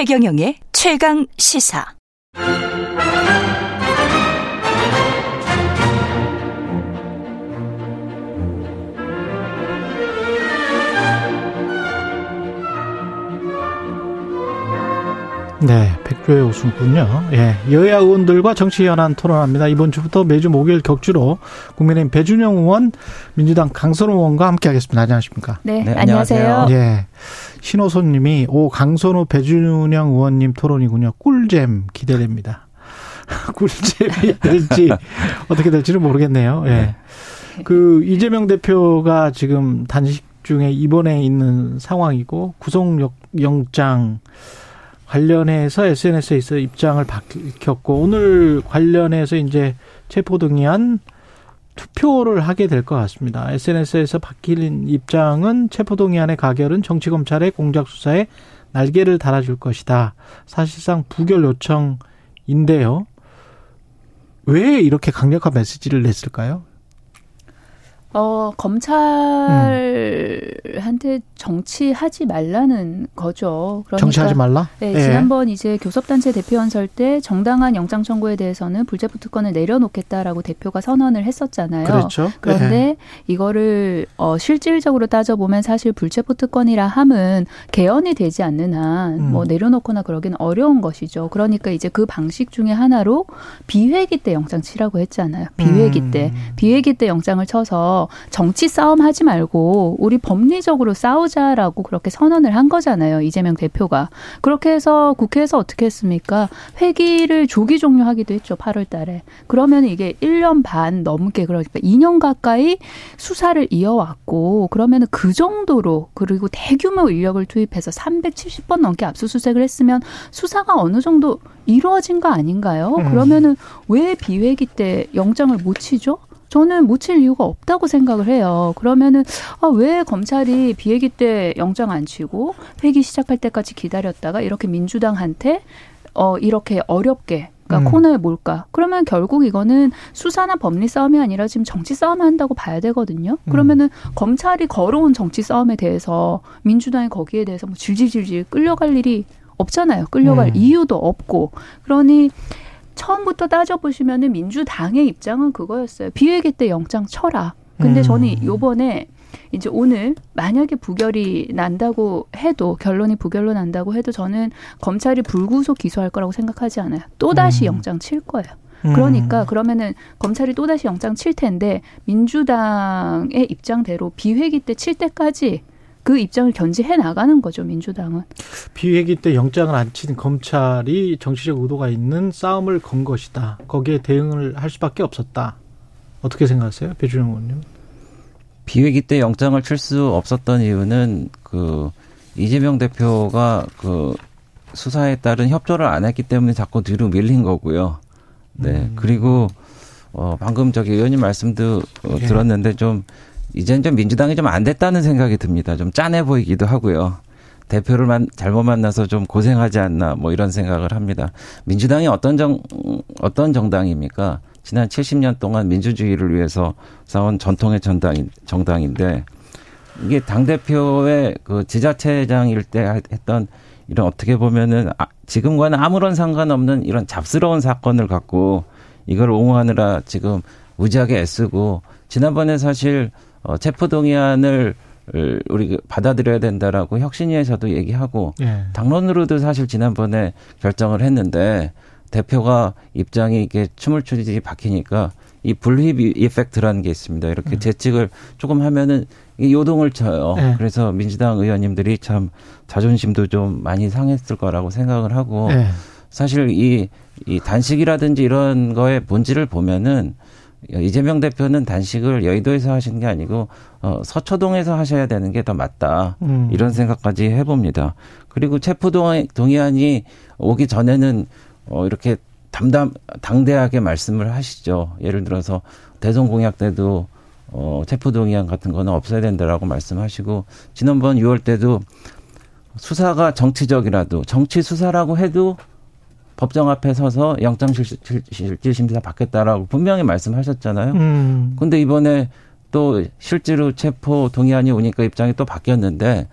최경영의 최강 시사. 네, 백조의 웃음군요. 예, 여야 의원들과 정치 현안 토론합니다. 이번 주부터 매주 목요일 격주로 국민의힘 배준영 의원, 민주당 강선호 의원과 함께하겠습니다. 안녕하십니까? 네, 네 안녕하세요. 예, 신호선님이 오 강선호 배준영 의원님 토론이군요. 꿀잼 기대됩니다. 꿀잼이 될지 어떻게 될지는 모르겠네요. 예, 네. 그 이재명 대표가 지금 단식 중에 입원해 있는 상황이고 구속영장 관련해서 SNS에서 입장을 밝혔고 오늘 관련해서 이제 체포동의안 투표를 하게 될 것 같습니다. SNS에서 밝힌 입장은 체포동의안의 가결은 정치검찰의 공작수사에 날개를 달아줄 것이다. 사실상 부결 요청인데요. 왜 이렇게 강력한 메시지를 냈을까요? 어, 검찰한테 음. 정치하지 말라는 거죠. 그러니까 정치하지 말라? 네, 예. 지난번 이제 교섭단체 대표 연 설 때 정당한 영장 청구에 대해서는 불체포 특권을 내려놓겠다라고 대표가 선언을 했었잖아요. 그렇죠. 그런데 예. 이거를 어, 실질적으로 따져보면 사실 불체포 특권이라 함은 개헌이 되지 않는 한뭐 음. 내려놓거나 그러기는 어려운 것이죠. 그러니까 이제 그 방식 중에 하나로 비회기 때 영장 치라고 했잖아요. 비회기 음. 때 비회기 때 영장을 쳐서 정치 싸움 하지 말고 우리 법리적으로 싸우 자라고 그렇게 선언을 한 거잖아요. 이재명 대표가. 그렇게 해서 국회에서 어떻게 했습니까? 회기를 조기 종료하기도 했죠. 8월 달에. 그러면 이게 1년 반 넘게 그러니까 2년 가까이 수사를 이어왔고 그러면은 그 정도로 그리고 대규모 인력을 투입해서 370번 넘게 압수수색을 했으면 수사가 어느 정도 이루어진 거 아닌가요? 음. 그러면은 왜 비회기 때 영장을 못 치죠? 저는 못칠 이유가 없다고 생각을 해요. 그러면은 아, 왜 검찰이 비회기 때 영장 안 치고 회기 시작할 때까지 기다렸다가 이렇게 민주당한테 어 이렇게 어렵게 그러니까 음. 코너에 몰까? 그러면 결국 이거는 수사나 법리 싸움이 아니라 지금 정치 싸움 한다고 봐야 되거든요. 음. 그러면은 음. 검찰이 걸어온 정치 싸움에 대해서 민주당이 거기에 대해서 뭐 질질질질 끌려갈 일이 없잖아요. 끌려갈 음. 이유도 없고. 그러니 처음부터 따져보시면은 민주당의 입장은 그거였어요. 비회기 때 영장 쳐라. 근데 음. 저는 요번에 이제 오늘 만약에 부결이 난다고 해도 결론이 부결로 난다고 해도 저는 검찰이 불구속 기소할 거라고 생각하지 않아요. 또 다시 음. 영장 칠 거예요. 음. 그러니까 그러면은 검찰이 또 다시 영장 칠 텐데 민주당의 입장대로 비회기 때 칠 때까지 그 입장을 견지해 나가는 거죠 민주당은. 비회기 때 영장을 안 친 검찰이 정치적 의도가 있는 싸움을 건 것이다. 거기에 대응을 할 수밖에 없었다. 어떻게 생각하세요, 배준영 의원님? 비회기 때 영장을 칠 수 없었던 이유는 그 이재명 대표가 그 수사에 따른 협조를 안 했기 때문에 자꾸 뒤로 밀린 거고요. 네. 음. 그리고 어 방금 저기 의원님 말씀도 어, 예. 들었는데 좀 이젠 좀 민주당이 좀 안 됐다는 생각이 듭니다. 좀 짠해 보이기도 하고요. 대표를 만, 잘못 만나서 좀 고생하지 않나 뭐 이런 생각을 합니다. 민주당이 어떤 정 어떤 정당입니까? 지난 70년 동안 민주주의를 위해서 싸운 전통의 정당인 정당인데 이게 당 대표의 그 지자체장일 때 했던 이런 어떻게 보면은 아, 지금과는 아무런 상관없는 이런 잡스러운 사건을 갖고 이걸 옹호하느라 지금 무지하게 애쓰고 지난번에 사실 어, 체포 동의안을 우리 그 받아들여야 된다라고 혁신위에서도 얘기하고 예. 당론으로도 사실 지난번에 결정을 했는데 대표가 입장이 이게 춤을 추지 박히니까 이 불휘 이펙트라는 게 있습니다. 이렇게 음. 재측을 조금 하면은 요동을 쳐요. 예. 그래서 민주당 의원님들이 참 자존심도 좀 많이 상했을 거라고 생각을 하고 예. 사실 이, 이 단식이라든지 이런 거의 본질을 보면은 이재명 대표는 단식을 여의도에서 하시는 게 아니고 어, 서초동에서 하셔야 되는 게 더 맞다 음. 이런 생각까지 해봅니다. 그리고 체포 동의안이 오기 전에는 어, 이렇게 담담 당대하게 말씀을 하시죠. 예를 들어서 대선 공약 때도 어, 체포 동의안 같은 거는 없어야 된다라고 말씀하시고 지난번 6월 때도 수사가 정치적이라도 정치 수사라고 해도 법정 앞에 서서 영장실질심사 받겠다라고 분명히 말씀하셨잖아요. 음. 근데 이번에 또 실제로 체포 동의안이 오니까 입장이 또 바뀌었는데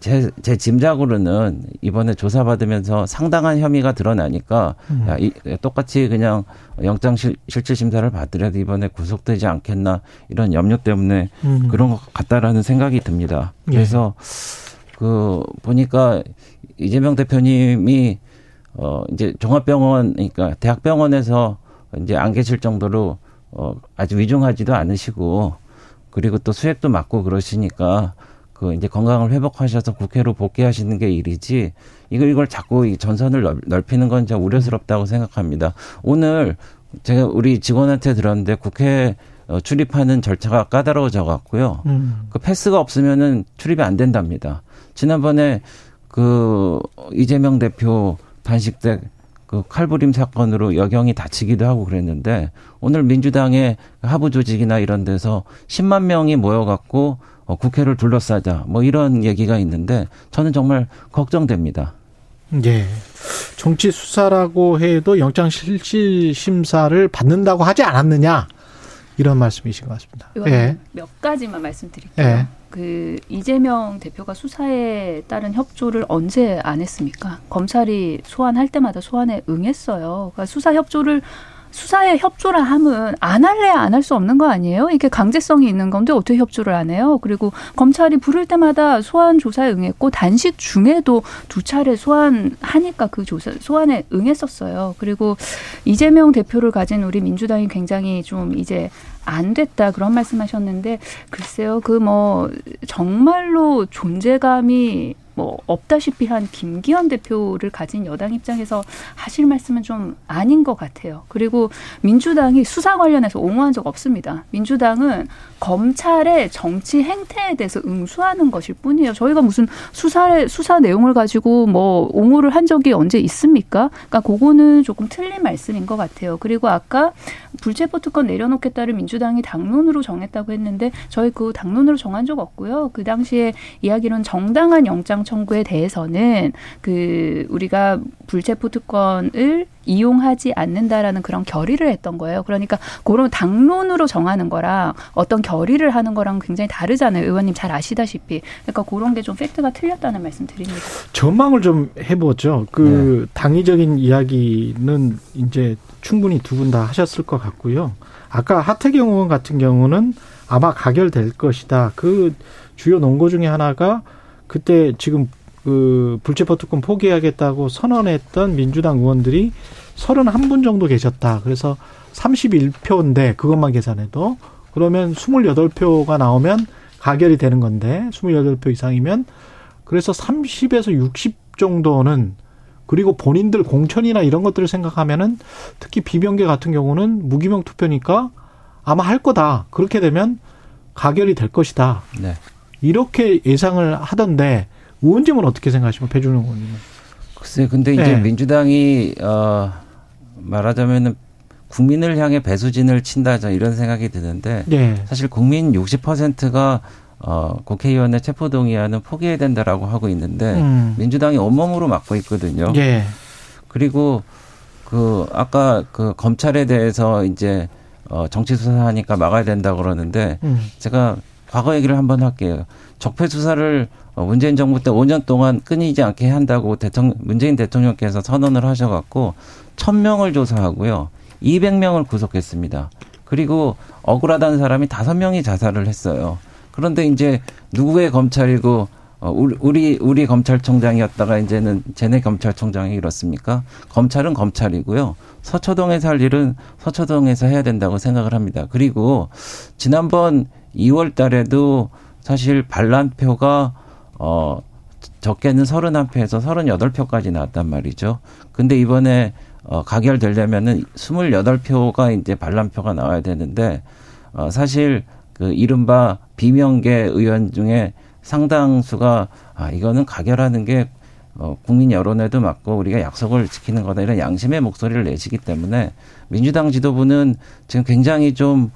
제, 제 짐작으로는 이번에 조사받으면서 상당한 혐의가 드러나니까 음. 야, 이, 똑같이 그냥 영장 실, 실질 심사를 받더라도 이번에 구속되지 않겠나 이런 염려 때문에 음. 그런 것 같다라는 생각이 듭니다. 예. 그래서 예. 그 보니까 이재명 대표님이 어 이제 종합병원 그러니까 대학병원에서 이제 안 계실 정도로 어 아주 위중하지도 않으시고 그리고 또 수액도 맞고 그러시니까 그 이제 건강을 회복하셔서 국회로 복귀하시는 게 일이지 이걸 이걸 자꾸 이 전선을 넓히는 건 진짜 우려스럽다고 생각합니다. 오늘 제가 우리 직원한테 들었는데 국회 어, 출입하는 절차가 까다로워져 갖고요. 음. 그 패스가 없으면은 출입이 안 된답니다. 지난번에 그 이재명 대표 단식대 그 칼부림 사건으로 여경이 다치기도 하고 그랬는데 오늘 민주당의 하부 조직이나 이런 데서 10만 명이 모여갖고 어, 국회를 둘러싸자 뭐 이런 얘기가 있는데 저는 정말 걱정됩니다. 예. 정치 수사라고 해도 영장 실질 심사를 받는다고 하지 않았느냐 이런 말씀이신 것 같습니다. 예. 몇 가지만 말씀드릴게요. 예. 그 이재명 대표가 수사에 따른 협조를 언제 안 했습니까? 검찰이 소환할 때마다 소환에 응했어요. 그러니까 수사 협조를 수사에 협조를 하면 안 할래야 안할 수 없는 거 아니에요? 이게 강제성이 있는 건데 어떻게 협조를 안 해요? 그리고 검찰이 부를 때마다 소환 조사에 응했고 단식 중에도 두 차례 소환하니까 그 조사 소환에 응했었어요. 그리고 이재명 대표를 가진 우리 민주당이 굉장히 좀 이제 안 됐다 그런 말씀하셨는데 글쎄요 그 뭐 정말로 존재감이 뭐 없다시피 한 김기현 대표를 가진 여당 입장에서 하실 말씀은 좀 아닌 것 같아요. 그리고 민주당이 수사 관련해서 옹호한 적 없습니다. 민주당은 검찰의 정치 행태에 대해서 응수하는 것일 뿐이에요. 저희가 무슨 수사 수사 내용을 가지고 뭐 옹호를 한 적이 언제 있습니까? 그러니까 그거는 조금 틀린 말씀인 것 같아요. 그리고 아까 불체포 특권 내려놓겠다를 민주당이 당론으로 정했다고 했는데 저희 그 당론으로 정한 적 없고요. 그 당시에 이야기는 정당한 영장 청구에 대해서는 그 우리가 불체포 특권을 이용하지 않는다라는 그런 결의를 했던 거예요. 그러니까 그런 당론으로 정하는 거랑 어떤 결의를 하는 거랑 굉장히 다르잖아요. 의원님 잘 아시다시피. 그러니까 그런 게 좀 팩트가 틀렸다는 말씀 드립니다. 전망을 좀 해보죠. 그 네. 당위적인 이야기는 이제 충분히 두 분 다 하셨을 것 같고요. 아까 하태경 의원 같은 경우는 아마 가결될 것이다. 그 주요 논거 중에 하나가 그때 지금 그 불체포 특권 포기하겠다고 선언했던 민주당 의원들이 31분 정도 계셨다. 그래서 31표인데 그것만 계산해도 그러면 28표가 나오면 가결이 되는 건데 28표 이상이면 그래서 30에서 60 정도는 그리고 본인들 공천이나 이런 것들을 생각하면은 특히 비명계 같은 경우는 무기명 투표니까 아마 할 거다. 그렇게 되면 가결이 될 것이다. 네. 이렇게 예상을 하던데 의원님은 어떻게 생각하시면 배준영 의원님은? 글쎄, 근데 이제 네. 민주당이 어 말하자면은 국민을 향해 배수진을 친다 이런 생각이 드는데 네. 사실 국민 60%가 어, 국회의원의 체포동의안은 포기해야 된다라고 하고 있는데 음. 민주당이 온몸으로 막고 있거든요. 예. 그리고 그 아까 그 검찰에 대해서 이제 어, 정치 수사하니까 막아야 된다 그러는데 음. 제가 과거 얘기를 한번 할게요. 적폐 수사를 어, 문재인 정부 때 5년 동안 끊이지 않게 한다고 대통령 문재인 대통령께서 선언을 하셔갖고 1000명을 조사하고요. 200명을 구속했습니다. 그리고 억울하다는 사람이 5명이 자살을 했어요. 그런데 이제 누구의 검찰이고 어, 우리, 우리, 검찰총장이었다가 이제는 쟤네 검찰총장이 이렇습니까? 검찰은 검찰이고요. 서초동에서 할 일은 서초동에서 해야 된다고 생각을 합니다. 그리고 지난번 2월 달에도 사실 반란표가, 어, 적게는 31표에서 38표까지 나왔단 말이죠. 근데 이번에, 어, 가결되려면은 28표가 이제 반란표가 나와야 되는데, 어, 사실 그 이른바 비명계 의원 중에 상당수가 아 이거는 가결하는 게 어, 국민 여론에도 맞고 우리가 약속을 지키는 거다 이런 양심의 목소리를 내시기 때문에 민주당 지도부는 지금 굉장히 좀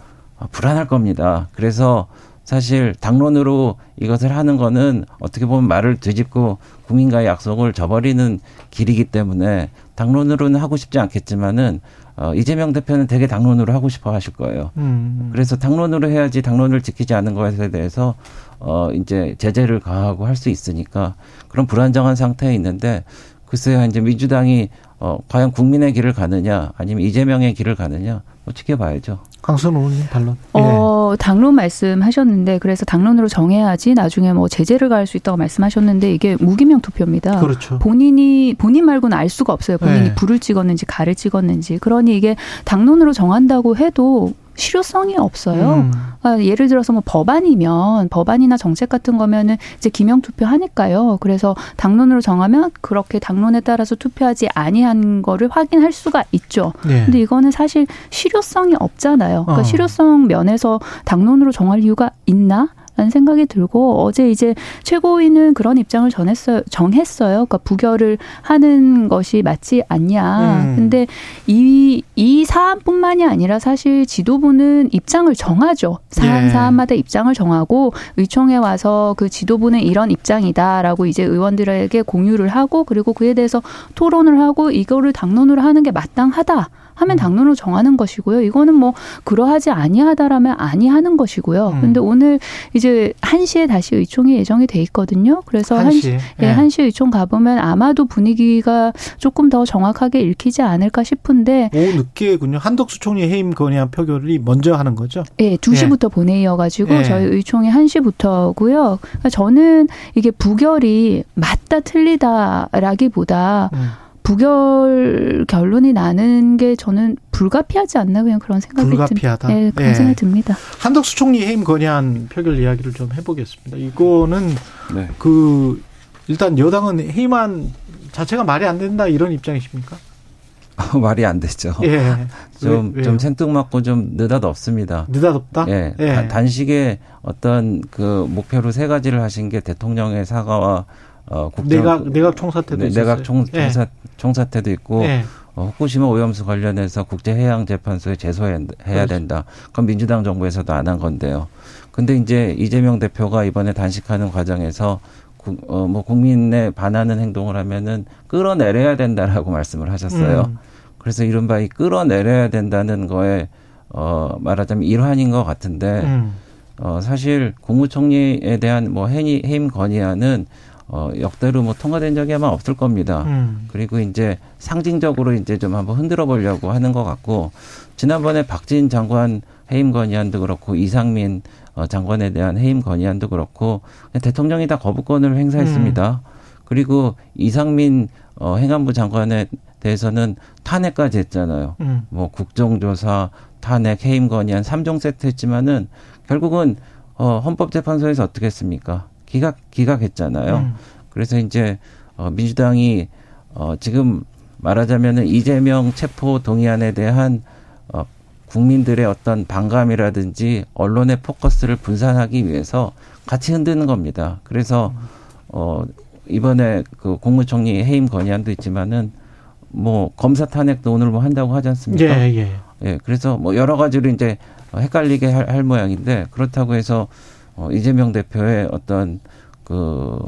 불안할 겁니다. 그래서 사실 당론으로 이것을 하는 거는 어떻게 보면 말을 뒤집고 국민과의 약속을 저버리는 길이기 때문에 당론으로는 하고 싶지 않겠지만은 어, 이재명 대표는 되게 당론으로 하고 싶어 하실 거예요. 음. 그래서 당론으로 해야지 당론을 지키지 않은 것에 대해서 어 이제 제재를 가하고 할 수 있으니까 그런 불안정한 상태에 있는데 글쎄요 이제 민주당이 어 과연 국민의 길을 가느냐 아니면 이재명의 길을 가느냐 뭐 지켜봐야죠. 강선 의원님 반론. 예. 어, 당론 말씀하셨는데 그래서 당론으로 정해야지 나중에 뭐 제재를 가할 수 있다고 말씀하셨는데 이게 무기명 투표입니다. 그렇죠. 본인이 본인 말고는 알 수가 없어요. 본인이 네. 불을 찍었는지 가를 찍었는지. 그러니 이게 당론으로 정한다고 해도 실효성이 없어요. 음. 아, 예를 들어서 뭐 법안이면 법안이나 정책 같은 거면은 이제 기명 투표하니까요. 그래서 당론으로 정하면 그렇게 당론에 따라서 투표하지 아니한 거를 확인할 수가 있죠. 네. 근데 이거는 사실 실효성이 없잖아요. 그러니까 어. 실효성 면에서 당론으로 정할 이유가 있나? 라는 생각이 들고 어제 이제 최고위는 그런 입장을 전했어요. 정했어요. 그러니까 부결을 하는 것이 맞지 않냐. 음. 근데 이, 이 사안뿐만이 아니라 사실 지도부는 입장을 정하죠. 사안 예. 사안마다 입장을 정하고 의총에 와서 그 지도부는 이런 입장이다라고 이제 의원들에게 공유를 하고 그리고 그에 대해서 토론을 하고 이거를 당론으로 하는 게 마땅하다. 하면 당론으로 정하는 것이고요. 이거는 뭐 그러하지 아니하다라면 아니하는 것이고요. 음. 근데 오늘 이제 1시에 다시 의총이 예정이 돼 있거든요. 그래서 한 1시, 시에? 예, 예. 1시 의총 가 보면 아마도 분위기가 조금 더 정확하게 읽히지 않을까 싶은데 오후 늦게군요. 한덕수 총리 해임 건의안 표결이 먼저 하는 거죠. 예, 2시부터 본회의여 가지고 예. 저희 의총이 1시부터고요. 그러니까 저는 이게 부결이 맞다 틀리다라기보다 음. 부결 결론이 나는 게 저는 불가피하지 않나 그냥 그런 생각이 불가피하다. 듭, 예, 그런 예. 생각이 듭니다. 한덕수 총리 해임 건의안 표결 이야기를 좀 해보겠습니다. 이거는 네. 그 일단 여당은 해임안 자체가 말이 안 된다 이런 입장이십니까? 말이 안 되죠. 예. 좀, 왜- 좀? 생뚱맞고 좀 느닷없습니다. 느닷없다. 예, 예. 단- 단식에 어떤 그 목표로 세 가지를 하신 게 대통령의 사과와 어, 국정 내각 내각 총사태도 네. 내각 총, 예. 총사, 총사태도 있고 예. 어, 후쿠시마 오염수 관련해서 국제해양재판소에 제소해야 그렇죠. 된다. 그건 민주당 정부에서도 안 한 건데요. 근데 이제 이재명 대표가 이번에 단식하는 과정에서 국, 어, 뭐 국민에 반하는 행동을 하면은 끌어내려야 된다라고 말씀을 하셨어요. 음. 그래서 이른바 이 끌어내려야 된다는 거에 어, 말하자면 일환인 것 같은데 음. 어, 사실 국무총리에 대한 뭐 해임 건의안은 어, 역대로 뭐 통과된 적이 아마 없을 겁니다. 음. 그리고 이제 상징적으로 이제 좀 한번 흔들어 보려고 하는 것 같고 지난번에 박진 장관 해임 건의안도 그렇고 이상민 어, 장관에 대한 해임 건의안도 그렇고 대통령이 다 거부권을 행사했습니다. 그리고 이상민 어, 행안부 장관에 대해서는 탄핵까지 했잖아요. 음. 뭐 국정조사, 탄핵, 해임 건의안 3종 세트 했지만은 결국은 어, 헌법재판소에서 어떻게 했습니까? 기각 기각했잖아요. 음. 그래서 이제 어 민주당이 어 지금 말하자면은 이재명 체포 동의안에 대한 어 국민들의 어떤 반감이라든지 언론의 포커스를 분산하기 위해서 같이 흔드는 겁니다. 그래서 어 이번에 그 국무총리 해임 건의안도 있지만은 뭐 검사 탄핵도 오늘 뭐 한다고 하지 않습니까? 예, 예. 예, 그래서 뭐 여러 가지로 이제 헷갈리게 할, 할 모양인데 그렇다고 해서 어, 이재명 대표의 어떤 그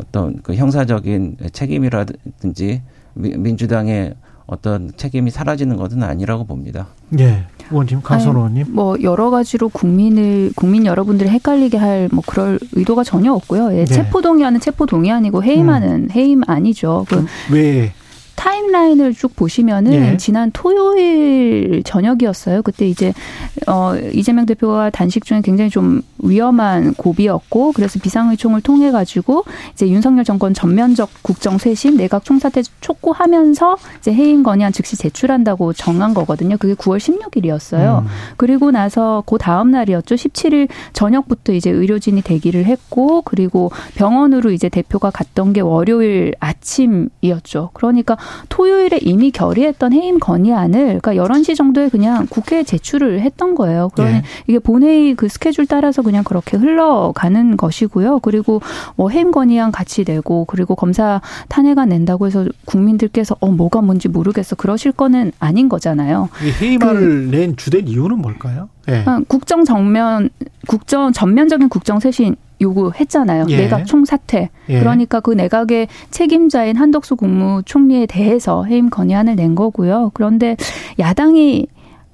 어떤 그 형사적인 책임이라든지 미- 민주당의 어떤 책임이 사라지는 것은 아니라고 봅니다. 예. 의원님, 강선 의원님. 뭐 여러 가지로 국민을 국민 여러분들을 헷갈리게 할 뭐 그럴 의도가 전혀 없고요. 예, 네. 체포 동의안은 체포 동의안이고 해임안은 해임 아니죠. 그 왜 타임라인을 쭉 보시면은 예. 지난 토요일 저녁이었어요. 그때 이제 어 이재명 대표가 단식 중에 굉장히 좀 위험한 고비였고 그래서 비상의총을 통해 가지고 이제 윤석열 정권 전면적 국정 쇄신 내각 총사퇴 촉구하면서 이제 해임 건의안 즉시 제출한다고 정한 거거든요. 그게 9월 16일이었어요. 음. 그리고 나서 그 다음 날이었죠. 17일 저녁부터 이제 의료진이 대기를 했고 그리고 병원으로 이제 대표가 갔던 게 월요일 아침이었죠. 그러니까 토요일에 이미 결의했던 해임 건의안을 그러니까 11시 정도에 그냥 국회에 제출을 했던 거예요. 그러니 네. 이게 본회의 그 스케줄 따라서 그냥 그렇게 흘러가는 것이고요. 그리고 뭐 해임 건의안 같이 내고 그리고 검사 탄핵안 낸다고 해서 국민들께서 어 뭐가 뭔지 모르겠어 그러실 거는 아닌 거잖아요. 이 해임안을 낸 주된 이유는 뭘까요? 예. 아, 국정 정면 국정 전면적인 국정 쇄신 요구했잖아요. 예. 내각 총사퇴. 예. 그러니까 그 내각의 책임자인 한덕수 국무총리에 대해서 해임 건의안을 낸 거고요. 그런데 야당이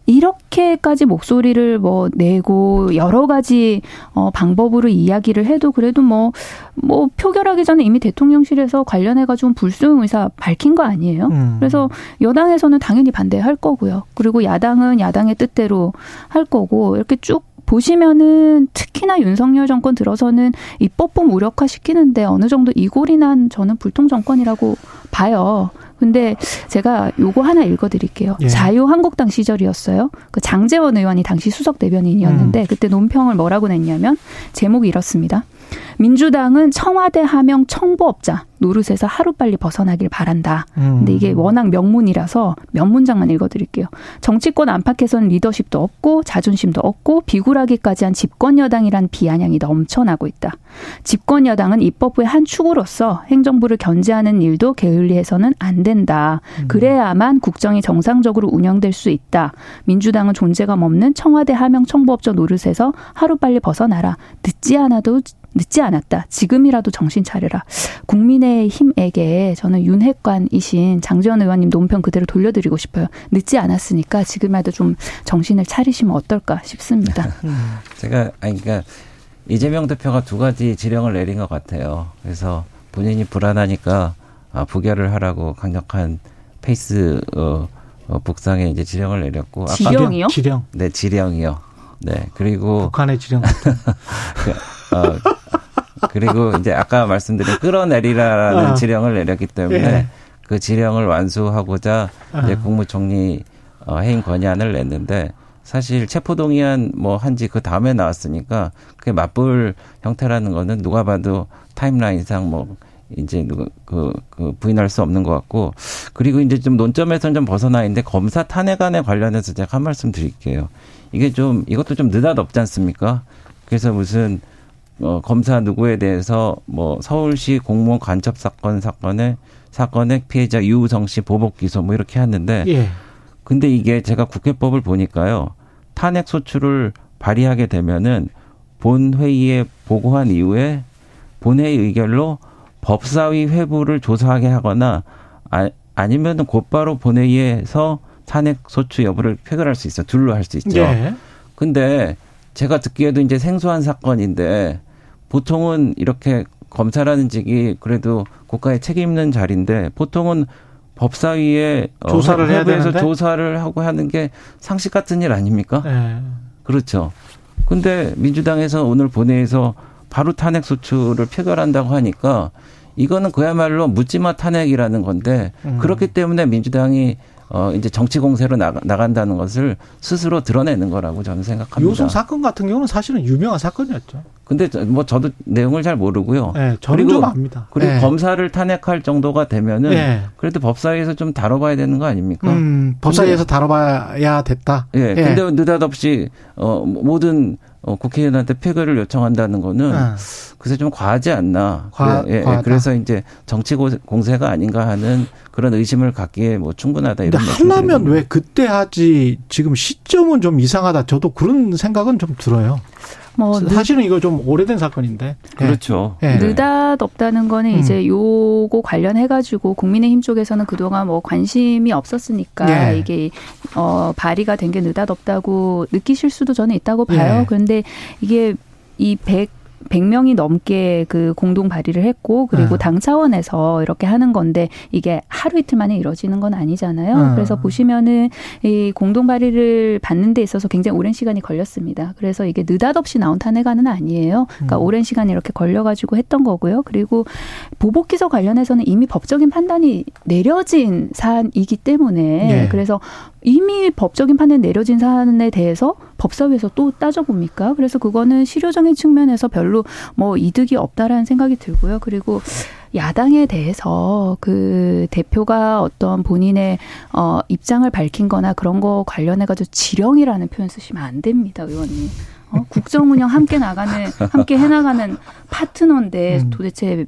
이렇게까지 목소리를 뭐 내고 여러 가지 어 방법으로 이야기를 해도 그래도 뭐뭐 뭐 표결하기 전에 이미 대통령실에서 관련해 가지고 불수용 의사 밝힌 거 아니에요. 음. 그래서 여당에서는 당연히 반대할 거고요. 그리고 야당은 야당의 뜻대로 할 거고 이렇게 쭉 보시면은 특히나 윤석열 정권 들어서는 입법부 무력화 시키는데 어느 정도 이골이 난 저는 불통 정권이라고 봐요. 근데 제가 요거 하나 읽어드릴게요. 예. 자유한국당 시절이었어요. 그 장재원 의원이 당시 수석 대변인이었는데 음. 그때 논평을 뭐라고 냈냐면 제목이 이렇습니다. 민주당은 청와대 하명 청부업자 노릇에서 하루빨리 벗어나길 바란다. 음. 근데 이게 워낙 명문이라서 몇 문장만 읽어드릴게요. 정치권 안팎에서는 리더십도 없고 자존심도 없고 비굴하기까지 한 집권 여당이란 비아냥이 넘쳐나고 있다. 집권 여당은 입법부의 한 축으로서 행정부를 견제하는 일도 게을리해서는 안 된다. 그래야만 국정이 정상적으로 운영될 수 있다. 민주당은 존재감 없는 청와대 하명 청부업자 노릇에서 하루빨리 벗어나라. 늦지 않아도 늦지 않았다. 지금이라도 정신 차려라. 국민의힘에게 저는 윤핵관이신 장재원 의원님 논평 그대로 돌려드리고 싶어요. 늦지 않았으니까 지금이라도 좀 정신을 차리시면 어떨까 싶습니다. 제가 아니 그러니까 이재명 대표가 두 가지 지령을 내린 것 같아요. 그래서 본인이 불안하니까 아, 부결을 하라고 강력한 페이스 어, 어, 북상에 이제 지령을 내렸고 지령이요? 지령. 네 지령이요. 네 그리고 북한의 지령. 어, 그리고 이제 아까 말씀드린 끌어내리라는 아. 지령을 내렸기 때문에 예. 그 지령을 완수하고자 이제 아. 국무총리 어, 해임 건의안을 냈는데 사실 체포동의안 뭐 한지 그 다음에 나왔으니까 그게 맞불 형태라는 거는 누가 봐도 타임라인상 뭐 이제 누가 그, 그 부인할 수 없는 것 같고 그리고 이제 좀 논점에서는 좀 벗어나 있는데 검사 탄핵안에 관련해서 제가 한 말씀 드릴게요. 이게 좀 이것도 좀 느닷없지 않습니까? 그래서 무슨 어, 검사 누구에 대해서 뭐 서울시 공무원 간첩 사건 사건에 사건의 피해자 유우성 씨 보복 기소 뭐 이렇게 했는데 예. 근데 이게 제가 국회법을 보니까요. 탄핵 소추를 발의하게 되면은 본 회의에 보고한 이후에 본회의 의결로 법사위 회부를 조사하게 하거나 아, 아니면 곧바로 본회의에서 탄핵 소추 여부를 표결할 수 있어. 둘로 할 수 있죠. 예. 근데 제가 듣기에도 이제 생소한 사건인데 보통은 이렇게 검사라는 직이 그래도 국가에 책임 있는 자리인데 보통은 법사위에 어, 조사를 해야 되는데? 조사를 하고 하는 게 상식 같은 일 아닙니까? 예. 그렇죠. 근데 민주당에서 오늘 본회의에서 바로 탄핵 소추를 표결한다고 하니까 이거는 그야말로 묻지마 탄핵이라는 건데 음. 그렇기 때문에 민주당이 어 이제 정치 공세로 나가, 나간다는 것을 스스로 드러내는 거라고 저는 생각합니다. 요성 사건 같은 경우는 사실은 유명한 사건이었죠. 근데 저- 뭐 저도 내용을 잘 모르고요. 예, 저는 그리고- 좀 압니다. 그리고 예. 검사를 탄핵할 정도가 되면은 예. 그래도 법사위에서 좀 다뤄봐야 되는 거 아닙니까? 음, 법사위에서 다뤄봐야 됐다. 예. 근데 느닷없이 어 모든 어, 국회의원한테 표결을 요청한다는 거는 아. 그래서 좀 과하지 않나. 과- 그래, 예, 예. 그래서 이제 정치 고- 공세가 아닌가 하는 그런 의심을 갖기에 뭐 충분하다 근데 이런 하려면 말씀드립니다. 왜 그때 하지 지금 시점은 좀 이상하다. 저도 그런 생각은 좀 들어요. 뭐 늦, 사실은 이거 좀 오래된 사건인데. 예. 그렇죠. 예. 느닷없다는 거는 음. 이제 요거 관련해 가지고 국민의힘 쪽에서는 그동안 뭐 관심이 없었으니까 예. 이게 어 발의가 된 게 느닷없다고 느끼실 수도 저는 있다고 봐요. 예. 그런데 이게 이 100, 100명이 넘게 그 공동 발의를 했고 그리고 예. 당 차원에서 이렇게 하는 건데 이게 하루 이틀 만에 이루어지는 건 아니잖아요. 음. 그래서 보시면은 이 공동 발의를 받는 데 있어서 굉장히 오랜 시간이 걸렸습니다. 그래서 이게 느닷없이 나온 탄핵안은 아니에요. 그러니까 음. 오랜 시간 이렇게 걸려 가지고 했던 거고요. 그리고 보복 기소 관련해서는 이미 법적인 판단이 내려진 사안이기 때문에 예. 그래서 이미 법적인 판단 내려진 사안에 대해서 법사위에서 또 따져봅니까? 그래서 그거는 실효적인 측면에서 별로 뭐 이득이 없다라는 생각이 들고요. 그리고 야당에 대해서 그 대표가 어떤 본인의 어 입장을 밝힌 거나 그런 거 관련해 가지고 지령이라는 표현 쓰시면 안 됩니다, 의원님. 어, 국정 운영 함께 나가는 함께 해 나가는 파트너인데 음. 도대체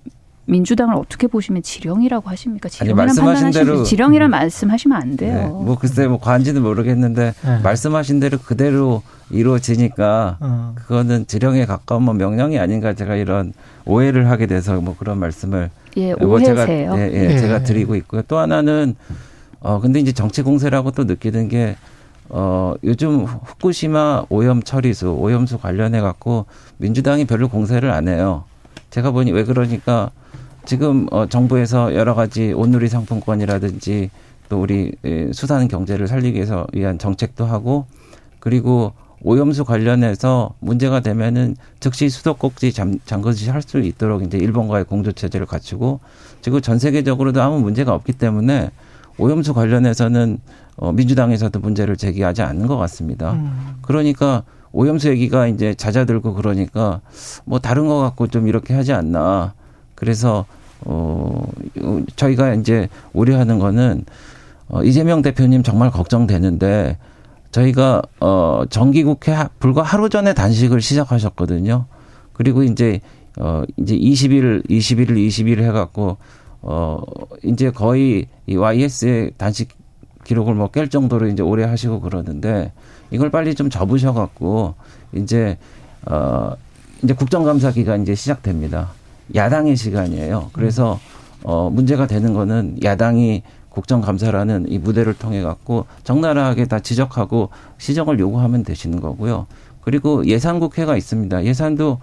민주당을 어떻게 보시면 지령이라고 하십니까? 아니, 지령이란 말씀하신 판단하시면 대로- 지령이란 말씀하시면 안 돼요. 네. 뭐 글쎄 뭐 관지는 모르겠는데 네. 말씀하신 대로 그대로 이루어지니까 어. 그거는 지령에 가까운 뭐 명령이 아닌가 제가 이런 오해를 하게 돼서 뭐 그런 말씀을 예, 뭐 제가 오해세요. 예, 예, 예. 제가 드리고 있고요. 또 하나는 어 근데 이제 정치 공세라고 또 느끼는 게 어, 요즘 후쿠시마 오염 처리수, 오염수 관련해 갖고 민주당이 별로 공세를 안 해요. 제가 보니 왜 그러니까 지금 어, 정부에서 여러 가지 온누리 상품권이라든지 또 우리 예, 수산 경제를 살리기 위해서 위한 정책도 하고 그리고 오염수 관련해서 문제가 되면은 즉시 수도꼭지 잠, 잠그시 할수 있도록 이제 일본과의 공조 체제를 갖추고 지금 전 세계적으로도 아무 문제가 없기 때문에 오염수 관련해서는 어, 민주당에서도 문제를 제기하지 않는 것 같습니다. 음. 그러니까 오염수 얘기가 이제 잦아들고 그러니까 뭐 다른 거 갖고 좀 이렇게 하지 않나. 그래서 어 저희가 이제 우려하는 거는 어 이재명 대표님 정말 걱정되는데 저희가 어 정기국회 하- 불과 하루 전에 단식을 시작하셨거든요. 그리고 이제 어 이제 20일 21일 20일 해 갖고 어 이제 거의 이 YS의 단식 기록을 뭐 깰 정도로 이제 오래 하시고 그러는데 이걸 빨리 좀 접으셔 갖고 이제 어 이제 국정감사 기간 이제 시작됩니다. 야당의 시간이에요. 그래서 어 문제가 되는 거는 야당이 국정감사라는 이 무대를 통해 갖고 적나라하게 다 지적하고 시정을 요구하면 되시는 거고요. 그리고 예산국회가 있습니다. 예산도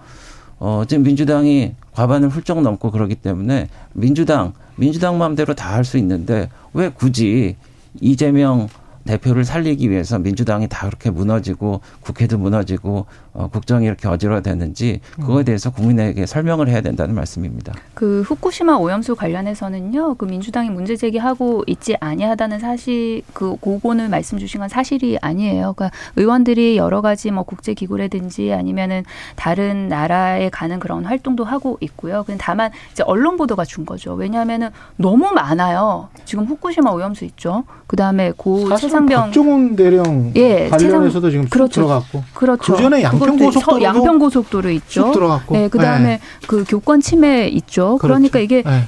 어 지금 민주당이 과반을 훌쩍 넘고 그러기 때문에 민주당 민주당 마음대로 다 할 수 있는데 왜 굳이 이재명 대표를 살리기 위해서 민주당이 다 그렇게 무너지고 국회도 무너지고 어, 국정이 이렇게 어지러워되는지 그거에 대해서 국민에게 설명을 해야 된다는 말씀입니다. 그 후쿠시마 오염수 관련해서는요, 그 민주당이 문제 제기하고 있지 아니하다는 사실, 그 고거는 말씀 주신 건 사실이 아니에요. 그러니까 의원들이 여러 가지 뭐 국제 기구라든지 아니면은 다른 나라에 가는 그런 활동도 하고 있고요. 근데 다만 이제 언론 보도가 준 거죠. 왜냐하면은 너무 많아요. 지금 후쿠시마 오염수 있죠. 그 다음에 고 최상병 박종훈 대령 예, 관련해서도 지금 쭉 그렇죠. 들어갔고 그렇죠. 그 전에 양 평고속도로도 그것도 양평고속도로 있죠. 쭉 들어갔고 네, 그다음에 그 교권 침해 있죠. 그러니까 그렇죠. 이게 네.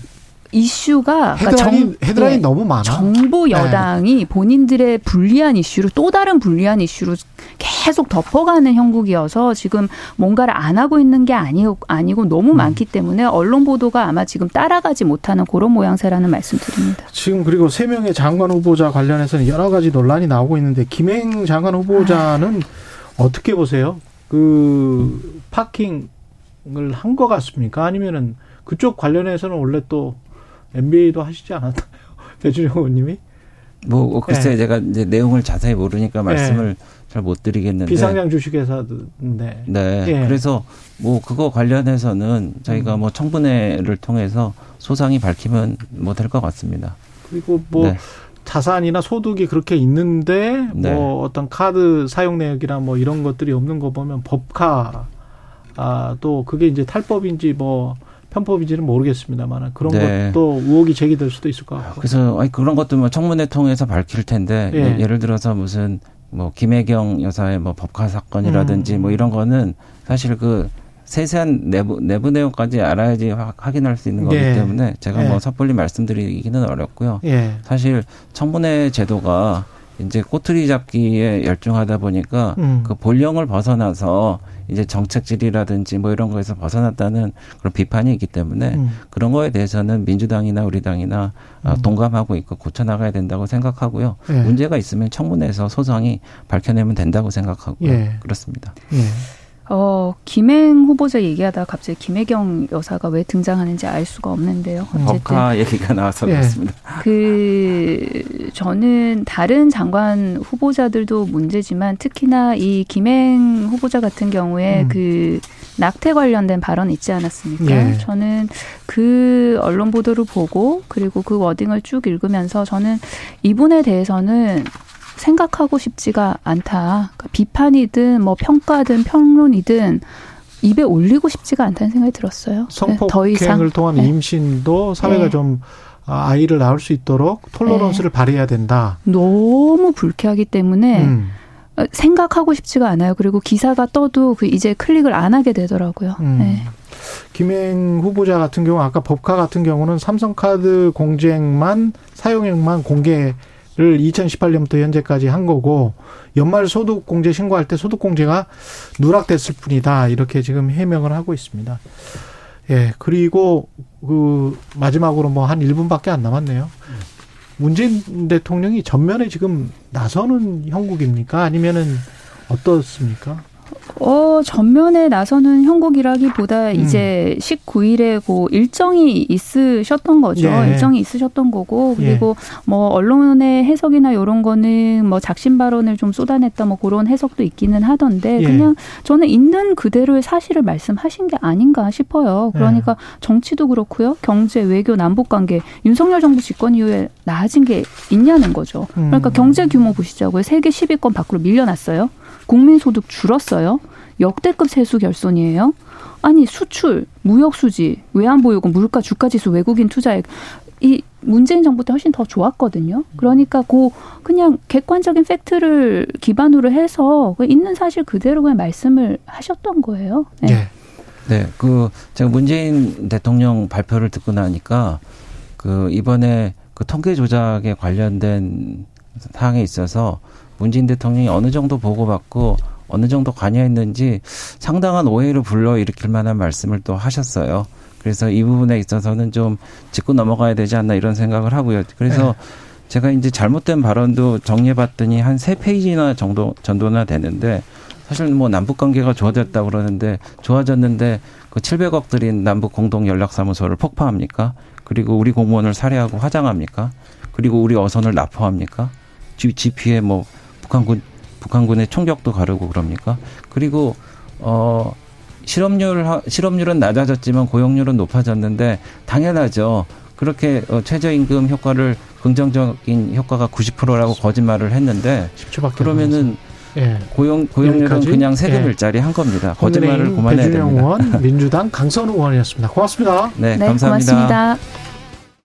이슈가 그러니까 헤드라인 헤드라인 네, 너무 많아. 정부 여당이 본인들의 불리한 이슈를 또 다른 불리한 이슈로 계속 덮어가는 형국이어서 지금 뭔가를 안 하고 있는 게 아니고 아니고 너무 음. 많기 때문에 언론 보도가 아마 지금 따라가지 못하는 그런 모양새라는 말씀드립니다. 지금 그리고 세 명의 장관 후보자 관련해서는 여러 가지 논란이 나오고 있는데 김행 장관 후보자는 어떻게 보세요? 그 파킹을 한 것 같습니까? 아니면은 그쪽 관련해서는 원래 또 MBA도 하시지 않았나요? 배준영 의원님이 뭐 글쎄 네. 제가 이제 내용을 자세히 모르니까 말씀을 잘못 드리겠는데 비상장 주식회사인데 네. 예. 그래서 뭐 그거 관련해서는 저희가 음. 뭐 청문회를 통해서 소상히 밝히면 뭐 될 것 같습니다. 그리고 뭐 네. 자산이나 소득이 그렇게 있는데 네. 뭐 어떤 카드 사용 내역이나 뭐 이런 것들이 없는 거 보면 법카 아 또 그게 이제 탈법인지 뭐 편법인지는 모르겠습니다만 그런 네. 것도 의혹이 제기될 수도 있을 것 같고. 그래서 아니 그런 것도 뭐 청문회 통해서 밝힐 텐데 예. 예. 를 들어서 무슨 뭐 김혜경 여사의 뭐 법카 사건이라든지 음. 뭐 이런 거는 사실 그 세세한 내부 내부 내용까지 알아야지 확- 확인할 수 있는 거기 예. 때문에 제가 예. 뭐 섣불리 말씀드리기는 어렵고요. 예. 사실 청문회 제도가 이제 꼬투리 잡기에 열중하다 보니까 음. 그 본령을 벗어나서 이제 정책질이라든지 뭐 이런 거에서 벗어났다는 그런 비판이 있기 때문에 음. 그런 거에 대해서는 민주당이나 우리 당이나 어, 음. 동감하고 있고 고쳐나가야 된다고 생각하고요. 예. 문제가 있으면 청문회에서 소상히 밝혀내면 된다고 생각하고요. 예. 그렇습니다. 예. 어, 김행 후보자 얘기하다가 갑자기 김혜경 여사가 왜 등장하는지 알 수가 없는데요. 음. 어쨌든 얘기가 나와서 예. 그렇습니다. 그 저는 다른 장관 후보자들도 문제지만 특히나 이 김행 후보자 같은 경우에 음. 그 낙태 관련된 발언 있지 않았습니까? 예. 저는 그 언론 보도를 보고 그리고 그 워딩을 쭉 읽으면서 저는 이분에 대해서는 생각하고 싶지가 않다. 그러니까 비판이든 뭐 평가든 평론이든 입에 올리고 싶지가 않다는 생각이 들었어요. 네, 더 이상 성폭행을 통한 네. 임신도 사회가 네. 좀 아, 아이를 낳을 수 있도록 톨러런스를 발휘해야 된다. 너무 불쾌하기 때문에 음. 어, 생각하고 싶지가 않아요. 그리고 기사가 떠도 그 이제 클릭을 안 하게 되더라고요. 음. 네. 김행 후보자 같은 경우 아까 법카 같은 경우는 삼성카드 공쟁만 사용액만 공개를 2018년부터 현재까지 한 거고 연말 소득 공제 신고할 때 소득 공제가 누락됐을 뿐이다 이렇게 지금 해명을 하고 있습니다. 예 그리고 그 마지막으로 뭐 한 1분밖에 안 남았네요. 문재인 대통령이 전면에 지금 나서는 형국입니까? 아니면은 어떻습니까? 어, 전면에 나서는 형국이라기보다 음. 이제 19일에 그 일정이 있으셨던 거죠. 예. 일정이 있으셨던 거고 그리고 예. 뭐 언론의 해석이나 이런 거는 뭐 작심 발언을 좀 쏟아냈다 뭐 그런 해석도 있기는 하던데 예. 그냥 저는 있는 그대로의 사실을 말씀하신 게 아닌가 싶어요. 그러니까 예. 정치도 그렇고요. 경제, 외교, 남북 관계 윤석열 정부 집권 이후에 나아진 게 있냐는 거죠. 그러니까 음. 경제 규모 보시자고요. 세계 10위권 밖으로 밀려났어요. 국민 소득 줄었어요. 역대급 세수 결손이에요. 아니 수출, 무역 수지, 외환보유고, 물가, 주가지수, 외국인 투자액 이 문재인 정부 때 훨씬 더 좋았거든요. 그러니까 그 그냥 객관적인 팩트를 기반으로 해서 그 있는 사실 그대로 그냥 말씀을 하셨던 거예요. 네. 네. 네. 그 제가 문재인 대통령 발표를 듣고 나니까 그 이번에 그 통계 조작에 관련된 사항에 있어서 문재인 대통령이 어느 정도 보고받고 어느 정도 관여했는지 상당한 오해를 불러일으킬 만한 말씀을 또 하셨어요. 그래서 이 부분에 있어서는 좀 짚고 넘어가야 되지 않나 이런 생각을 하고요. 그래서 네. 제가 이제 잘못된 발언도 정리해봤더니 한 세 페이지나 정도 전도나 되는데 사실 뭐 남북 관계가 좋아졌다 그러는데 좋아졌는데 그 700억 들인 남북 공동 연락사무소를 폭파합니까? 그리고 우리 공무원을 살해하고 화장합니까? 그리고 우리 어선을 납포합니까? GP에 뭐 북한군 북한군의 총격도 가르고 그럽니까? 그리고 어 실업률 실업률은 낮아졌지만 고용률은 높아졌는데 당연하죠. 그렇게 어, 최저임금 효과를 긍정적인 효과가 90%라고 거짓말을 했는데 그러면은 예. 고용 고용률은 여기까지? 그냥 세금 예. 일자리 한 겁니다. 거짓말을 그만해야 됩니다. 의원 민주당 강선우 의원이었습니다. 고맙습니다. 네, 네 감사합니다 고맙습니다.